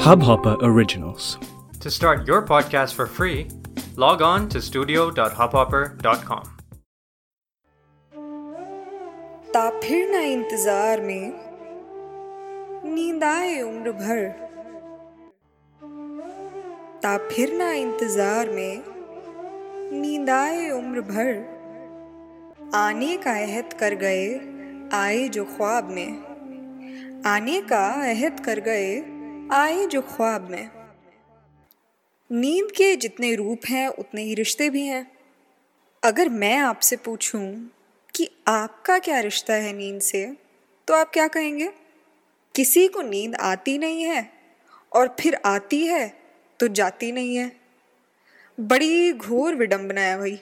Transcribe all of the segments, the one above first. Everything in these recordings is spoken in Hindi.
Hubhopper Originals. To start your podcast for free, log on to studio.hubhopper.com. ता फिर ना इंतज़ार में नींद आए उम्र भर ता फिर ना इंतज़ार में नींद आए उम्र भर आने का अहद कर गए आए जो ख्वाब में आने का अहद कर गए, आए जो ख्वाब में। नींद के जितने रूप हैं, उतने ही रिश्ते भी हैं। अगर मैं आपसे पूछूँ कि आपका क्या रिश्ता है नींद से तो आप क्या कहेंगे? किसी को नींद आती नहीं है, और फिर आती है तो जाती नहीं है। बड़ी घोर विडंबना है भाई।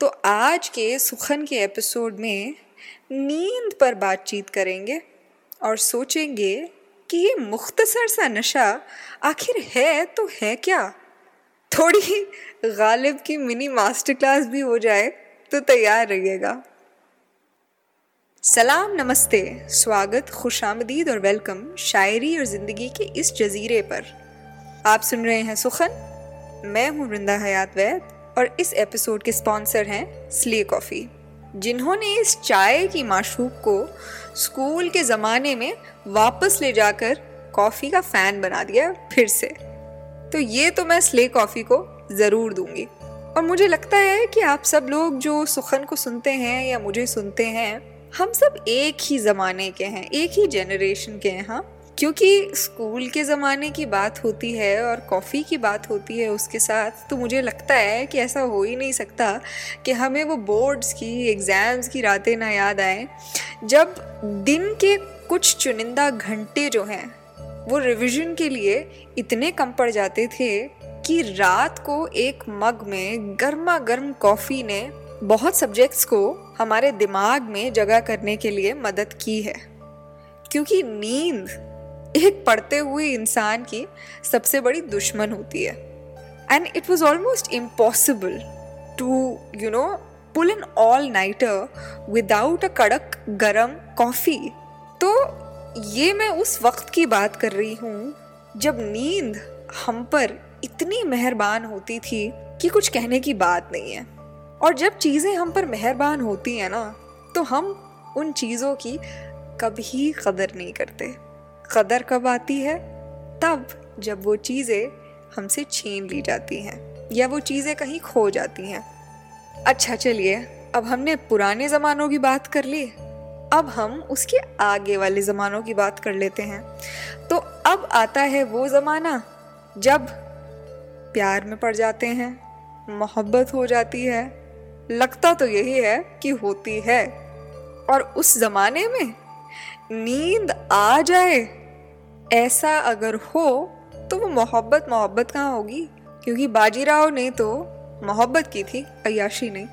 तो आज के सुखन के एपिसोड में नींद पर बातचीत करेंगे। और सोचेंगे कि ये मुख्तसर सा नशा आखिर है तो है क्या? थोड़ी गालिब की मिनी मास्टर क्लास भी हो जाए तो तैयार रहिएगा। सलाम, नमस्ते। स्वागत खुशामदीद और वेलकम शायरी और ज़िंदगी के इस जजीरे पर। आप सुन रहे हैं सुखन। मैं हूँ वृंदा हयात वैद और इस एपिसोड के स्पॉन्सर हैं स्ले कॉफ़ी। जिन्होंने इस चाय की माशूक को स्कूल के ज़माने में वापस ले जाकर कॉफ़ी का फ़ैन बना दिया फिर से। तो ये तो मैं स्ले कॉफ़ी को ज़रूर दूँगी। और मुझे लगता है कि आप सब लोग जो सुखन को सुनते हैं या मुझे सुनते हैं, हम सब एक ही ज़माने के हैं, एक ही जनरेशन के हैं हाँ? क्योंकि स्कूल के ज़माने की बात होती है और कॉफ़ी की बात होती है उसके साथ तो मुझे लगता है कि ऐसा हो ही नहीं सकता कि हमें वो बोर्ड्स की, एग्ज़ाम्स की रातें ना याद आएँ। जब दिन के कुछ चुनिंदा घंटे जो हैं, वो रिवीजन के लिए इतने कम पड़ जाते थे कि रात को एक मग में गर्मा गर्म कॉफ़ी ने बहुत सब्जेक्ट्स को हमारे दिमाग में जगह करने के लिए मदद की है। क्योंकि नींद एक पढ़ते हुए इंसान की सबसे बड़ी दुश्मन होती है। And it was almost impossible to you know pull an all nighter without a कड़क गरम कॉफ़ी तो ये मैं उस वक्त की बात कर रही हूँ, जब नींद हम पर इतनी मेहरबान होती थी कि कुछ कहने की बात नहीं है। और जब चीज़ें हम पर मेहरबान होती हैं ना तो हम उन चीज़ों की कभी कदर नहीं करते। कदर कब आती है? तब जब वो चीज़ें हमसे छीन ली जाती हैं, या वो चीज़ें कहीं खो जाती हैं। अच्छा चलिए, अब हमने पुराने ज़मानों की बात कर ली। अब हम उसके आगे वाले ज़मानों की बात कर लेते हैं। तो अब आता है वो ज़माना, जब प्यार में पड़ जाते हैं, मोहब्बत हो जाती है, लगता तो यही है कि होती है। और उस ज़माने में नींद आ जाए। ऐसा अगर हो तो वो मोहब्बत मोहब्बत कहाँ होगी? क्योंकि बाजीराव ने तो मोहब्बत की थी अयाशी ने।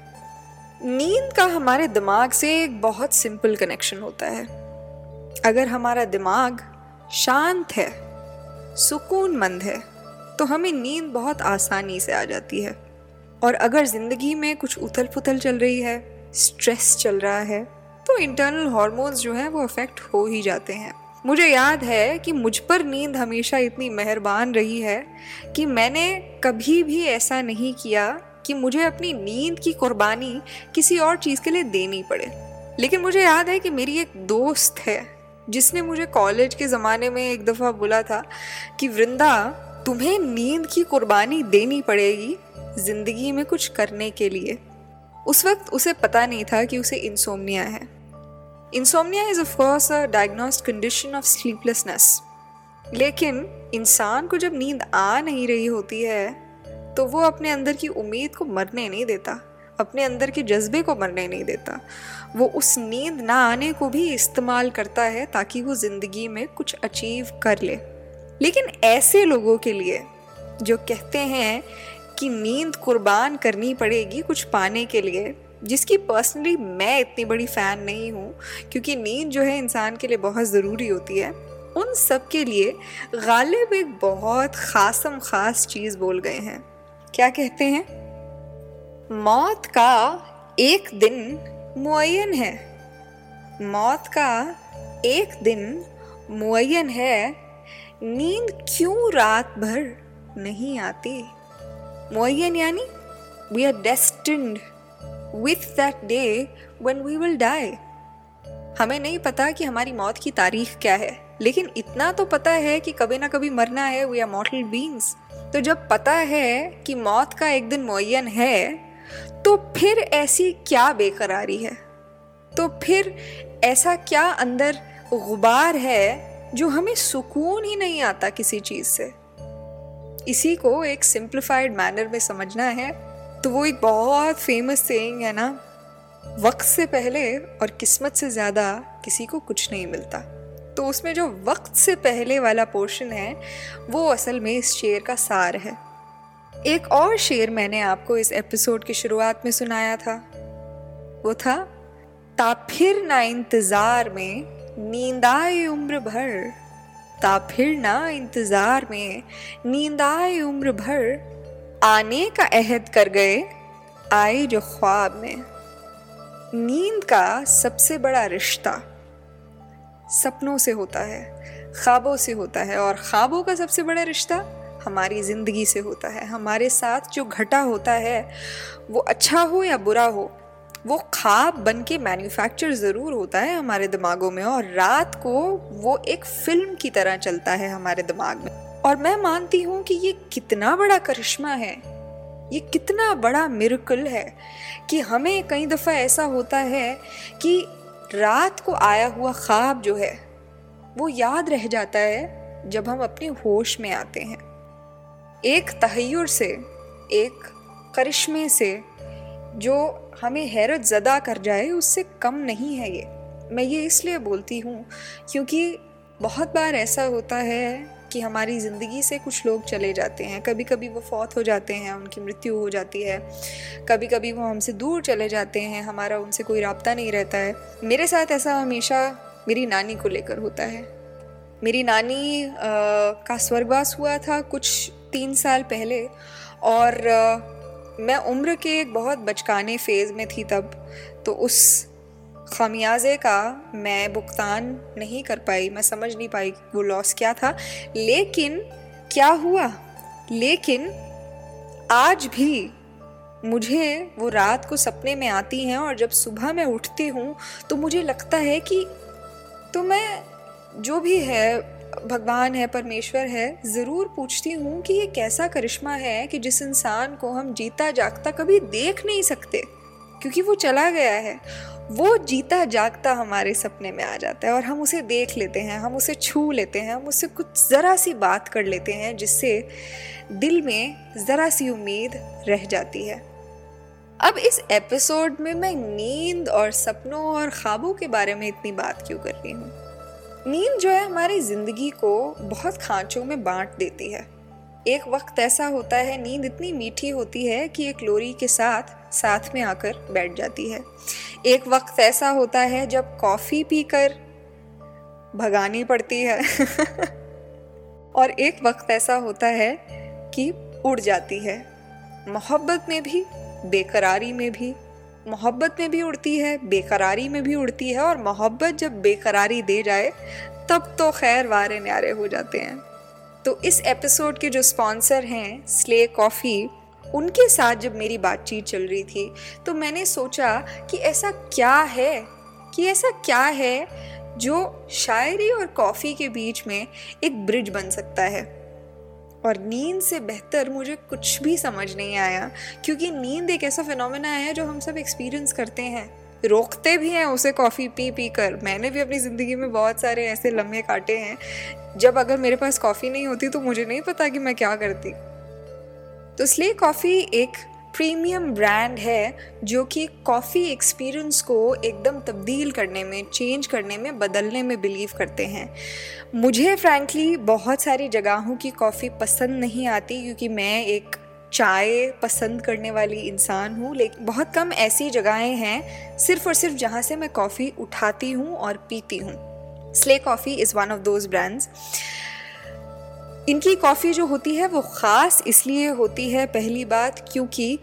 नींद का हमारे दिमाग से एक बहुत सिंपल कनेक्शन होता है। अगर हमारा दिमाग शांत है सुकून है तो हमें नींद बहुत आसानी से आ जाती है। और अगर ज़िंदगी में कुछ उथल पुथल चल रही है स्ट्रेस चल रहा है तो इंटरनल हॉर्मोन्स जो हैं, वो अफेक्ट हो ही जाते हैं। मुझे याद है कि मुझ पर नींद हमेशा इतनी मेहरबान रही है कि मैंने कभी भी ऐसा नहीं किया कि मुझे अपनी नींद की कुर्बानी किसी और चीज़ के लिए देनी पड़े। लेकिन मुझे याद है कि मेरी एक दोस्त है, जिसने मुझे कॉलेज के ज़माने में एक दफ़ा बोला था कि, वृंदा, तुम्हें नींद की कुर्बानी देनी पड़ेगी ज़िंदगी में कुछ करने के लिए। उस वक्त उसे पता नहीं था कि उसे इंसोमनिया है। Insomnia is of course a diagnosed condition of sleeplessness लेकिन इंसान को जब नींद आ नहीं रही होती है तो वो अपने अंदर की उम्मीद को मरने नहीं देता, अपने अंदर के जज्बे को मरने नहीं देता। वो उस नींद ना आने को भी इस्तेमाल करता है ताकि वो ज़िंदगी में कुछ अचीव कर ले। लेकिन ऐसे लोगों के लिए, जो कहते हैं कि नींद कुर्बान करनी पड़ेगी कुछ पाने के लिए जिसकी पर्सनली मैं इतनी बड़ी फ़ैन नहीं हूँ, क्योंकि नींद जो है इंसान के लिए बहुत ज़रूरी होती है। उन सब के लिए गालिब एक बहुत ख़ासम ख़ास चीज़ बोल गए हैं। क्या कहते हैं? मौत का एक दिन मुन है। मौत का एक दिन मुन है। नींद क्यों रात भर नहीं आती? मुन यानी we are destined with that day one we will die हमें नहीं पता कि हमारी मौत की तारीख क्या है, लेकिन इतना तो पता है कि कभी ना कभी मरना है वी आर मॉटल बींग्स तो जब पता है कि मौत का एक दिन मुन है तो फिर ऐसी क्या बेकरारी है? तो फिर ऐसा क्या अंदर गुबार है जो हमें सुकून ही नहीं आता किसी चीज़ से? इसी को एक सिंप्लीफाइड मैनर में समझना है। तो वो एक बहुत फ़ेमस सेइंग है ना, वक्त से पहले और किस्मत से ज़्यादा किसी को कुछ नहीं मिलता। तो उसमें जो वक्त से पहले वाला पोर्शन है, वो असल में इस शेर का सार है। एक और शेर मैंने आपको इस एपिसोड की शुरुआत में सुनाया था। वो था ता फिर ना इंतज़ार में नींद आए उम्र भर ता फिर ना इंतज़ार में नींद आए उम्र भर आने का अहद कर गए आए जो ख्वाब में। नींद का सबसे बड़ा रिश्ता सपनों से होता है, ख्वाबों से होता है और ख्वाबों का सबसे बड़ा रिश्ता हमारी ज़िंदगी से होता है। हमारे साथ जो घटा होता है, वो अच्छा हो या बुरा हो, वो ख्वाब बन के मैन्युफैक्चर ज़रूर होता है हमारे दिमागों में और रात को वो एक फ़िल्म की तरह चलता है हमारे दिमाग में। और मैं मानती हूँ कि ये कितना बड़ा करिश्मा है। ये कितना बड़ा मिरकल है कि हमें कई दफ़ा ऐसा होता है कि रात को आया हुआ ख्वाब जो है, वो याद रह जाता है जब हम अपने होश में आते हैं। एक तहैर से, एक करिश्मे से जो हमें हैरत ज़दा कर जाए, उससे कम नहीं है ये। मैं ये इसलिए बोलती हूँ क्योंकि बहुत बार ऐसा होता है कि हमारी ज़िंदगी से कुछ लोग चले जाते हैं। कभी कभी वो फौत हो जाते हैं उनकी मृत्यु हो जाती है। कभी कभी वो हमसे दूर चले जाते हैं हमारा उनसे कोई रबता नहीं रहता है। मेरे साथ ऐसा हमेशा मेरी नानी को लेकर होता है। मेरी नानी आ, का स्वर्गवास हुआ था कुछ तीन साल पहले और आ, मैं उम्र के एक बहुत बचकाने फ़ेज़ में थी तब। तो उस खमियाजे का मैं भुगतान नहीं कर पाई, मैं समझ नहीं पाई वो लॉस क्या था। लेकिन क्या हुआ? लेकिन आज भी मुझे वो रात को सपने में आती हैं और जब सुबह मैं उठती हूँ तो मुझे लगता है कि तो मैं जो भी है, भगवान है, परमेश्वर है, ज़रूर पूछती हूँ कि ये कैसा करिश्मा है कि जिस इंसान को हम जीता जागता कभी देख नहीं सकते, क्योंकि वो चला गया है। वो जीता जागता हमारे सपने में आ जाता है और हम उसे देख लेते हैं, हम उसे छू लेते हैं, हम उससे कुछ ज़रा सी बात कर लेते हैं जिससे दिल में ज़रा सी उम्मीद रह जाती है। अब इस एपिसोड में मैं नींद और सपनों और ख्वाबों के बारे में इतनी बात क्यों कर रही हूँ? नींद जो है हमारी ज़िंदगी को बहुत खांचों में बांट देती है। एक वक्त ऐसा होता है, नींद इतनी मीठी होती है कि एक लोरी के साथ साथ में आकर बैठ जाती है। एक वक्त ऐसा होता है जब कॉफ़ी पीकर भगानी पड़ती है। और एक वक्त ऐसा होता है कि उड़ जाती है। मोहब्बत में भी, बेकरारी में भी, मोहब्बत में भी उड़ती है, बेकरारी में भी उड़ती है और मोहब्बत जब बेकरारी दे जाए, तब तो खैर वारे न्यारे हो जाते हैं। तो इस एपिसोड के जो स्पॉन्सर हैं स्ले कॉफ़ी उनके साथ जब मेरी बातचीत चल रही थी तो मैंने सोचा कि ऐसा क्या है? कि ऐसा क्या है जो शायरी और कॉफ़ी के बीच में एक ब्रिज बन सकता है? और नींद से बेहतर मुझे कुछ भी समझ नहीं आया, क्योंकि नींद एक ऐसा फिनोमेना है जो हम सब एक्सपीरियंस करते हैं। रोकते भी हैं, उसे कॉफ़ी पी पी कर। मैंने भी अपनी ज़िंदगी में बहुत सारे ऐसे लम्हे काटे हैं। जब अगर मेरे पास कॉफ़ी नहीं होती तो मुझे नहीं पता कि मैं क्या करती। तो इसलिए कॉफ़ी एक प्रीमियम ब्रांड है, जो कि कॉफ़ी एक्सपीरियंस को एकदम तब्दील करने में चेंज करने में, बदलने में बिलीव करते हैं। मुझे फ्रैंकली बहुत सारी जगहों की कॉफ़ी पसंद नहीं आती, क्योंकि मैं एक चाय पसंद करने वाली इंसान हूँ लेकिन बहुत कम ऐसी जगहें हैं, सिर्फ़ और सिर्फ़ जहाँ से मैं कॉफ़ी उठाती हूँ और पीती हूँ। Slay coffee is one of those brands इनकी कॉफ़ी जो होती है वो ख़ास इसलिए होती है पहली बात क्योंकि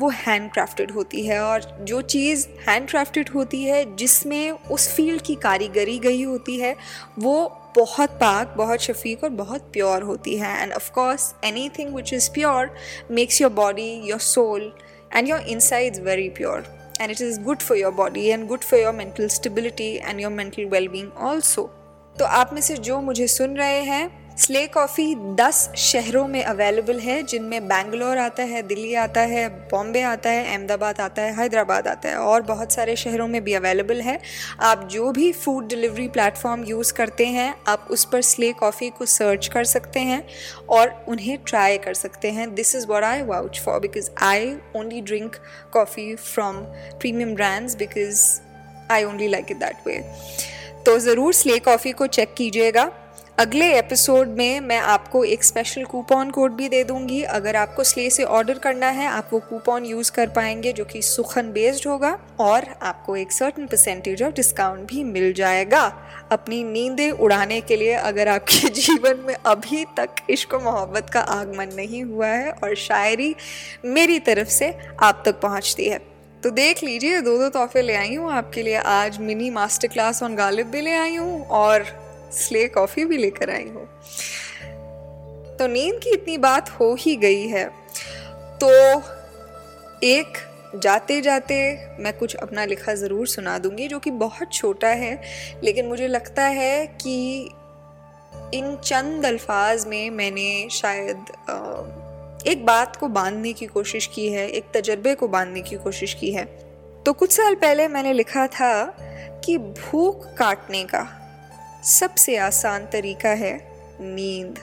वो हैंड क्राफ्टेड होती है और जो चीज़ हैंड क्राफ्टेड होती है, जिसमें उस फ़ील्ड की कारीगरी गई होती है, वो बहुत पाक, बहुत शफीक और बहुत प्योर होती है। And of course anything which is pure makes your body your soul and your insides very pure and it is good for your body and good for your mental stability and your mental wellbeing also तो आप में से जो मुझे सुन रहे हैं स्ले कॉफ़ी 10 शहरों में अवेलेबल है, जिनमें बेंगलोर आता है, दिल्ली आता है, बॉम्बे आता है, अहमदाबाद आता है, हैदराबाद आता है और बहुत सारे शहरों में भी अवेलेबल है। आप जो भी फ़ूड डिलीवरी प्लेटफॉर्म यूज़ करते हैं, आप उस पर स्ले कॉफ़ी को सर्च कर सकते हैं और उन्हें ट्राई कर सकते हैं। This is what I vouch for because I only drink coffee from premium brands because I only like it that way तो ज़रूर स्ले कॉफ़ी को चेक कीजिएगा। अगले एपिसोड में मैं आपको एक स्पेशल कूपन कोड भी दे दूँगी। अगर आपको स्ले से ऑर्डर करना है, आप वो कूपन यूज़ कर पाएँगे जो कि सुखन बेस्ड होगा और आपको एक सर्टन परसेंटेज ऑफ़ डिस्काउंट भी मिल जाएगा। अपनी नींदें उड़ाने के लिए अगर आपके जीवन में अभी तक इश्क मोहब्बत का आगमन नहीं हुआ है और शायरी मेरी तरफ़ से आप तक पहुँचती है तो देख लीजिए दो दो तोहफे ले आई हूँ आपके लिए। आज mini master class on Ghalib भी ले आई हूँ और स्ले कॉफ़ी भी लेकर आई हूँ। तो नींद की इतनी बात हो ही गई है। तो एक जाते जाते मैं कुछ अपना लिखा ज़रूर सुना दूँगी, जो कि बहुत छोटा है, लेकिन मुझे लगता है कि इन चंद अल्फाज में मैंने शायद एक बात को बांधने की कोशिश की है, एक तजर्बे को बांधने की कोशिश की है। तो कुछ साल पहले मैंने लिखा था कि भूख काटने का। सबसे आसान तरीका है नींद।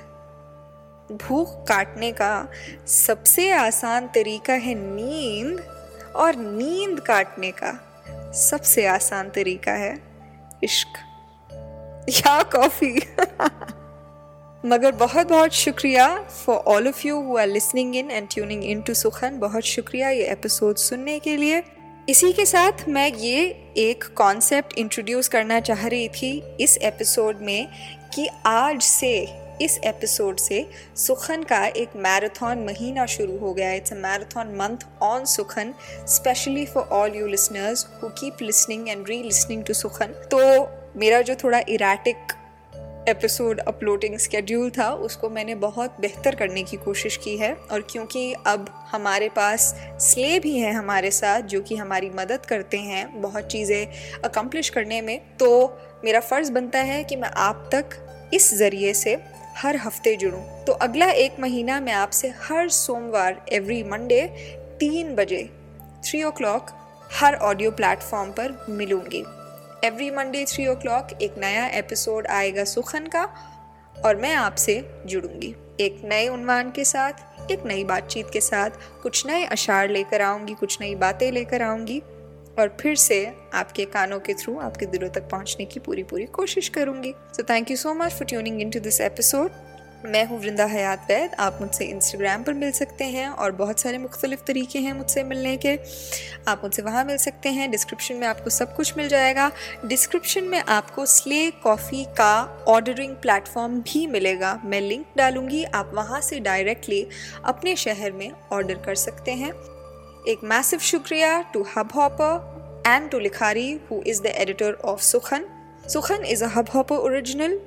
भूख काटने का सबसे आसान तरीका है नींद और नींद काटने का सबसे आसान तरीका है इश्क। या कॉफ़ी। मगर बहुत बहुत शुक्रिया for all of you who are listening in and tuning in to Sukhan बहुत शुक्रिया ये एपिसोड सुनने के लिए। इसी के साथ मैं ये एक कॉन्सेप्ट इंट्रोड्यूस करना चाह रही थी इस एपिसोड में कि आज से, इस एपिसोड से सुखन का एक मैराथन महीना शुरू हो गया it's a marathon month on Sukhan specially for all you listeners who keep listening and relistening to Sukhan. तो मेरा जो थोड़ा इराटिक एपिसोड अपलोडिंग स्केड्यूल था, उसको मैंने बहुत बेहतर करने की कोशिश की है। और क्योंकि अब हमारे पास स्ले भी हैं हमारे साथ, जो कि हमारी मदद करते हैं बहुत चीज़ें अकम्पलिश करने में तो मेरा फ़र्ज़ बनता है कि मैं आप तक इस ज़रिए से हर हफ़्ते जुड़ूं। तो अगला एक महीना मैं आपसे हर सोमवार एवरी मंडे तीन बजे थ्री ओ हर ऑडियो प्लेटफॉर्म पर मिलूँगी। Every Monday three o'clock एक नया एपिसोड आएगा सुखन का और मैं आपसे जुड़ूँगी। एक नए उन्वान के साथ, एक नई बातचीत के साथ, कुछ नए अशार लेकर आऊँगी, कुछ नई बातें लेकर आऊँगी और फिर से आपके कानों के थ्रू आपके दिलों तक पहुँचने की पूरी पूरी कोशिश करूँगी। So thank you so much for tuning in to this episode मैं हूँ वृंदा हयात वैद आप मुझसे इंस्टाग्राम पर मिल सकते हैं और बहुत सारे मुख्तलिफ़ तरीके हैं मुझसे मिलने के। आप मुझसे वहाँ मिल सकते हैं। डिस्क्रिप्शन में आपको सब कुछ मिल जाएगा। डिस्क्रिप्शन में आपको स्ले कॉफ़ी का ऑर्डरिंग प्लेटफॉर्म भी मिलेगा। मैं लिंक डालूँगी। आप वहाँ से डायरेक्टली अपने शहर में ऑर्डर कर सकते हैं। एक मैसिव शुक्रिया to Hubhopper and to Likhari who is the editor of Sukhan Sukhan is a Hubhopper original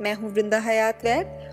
मैं हूँ वृंदा हयात वैद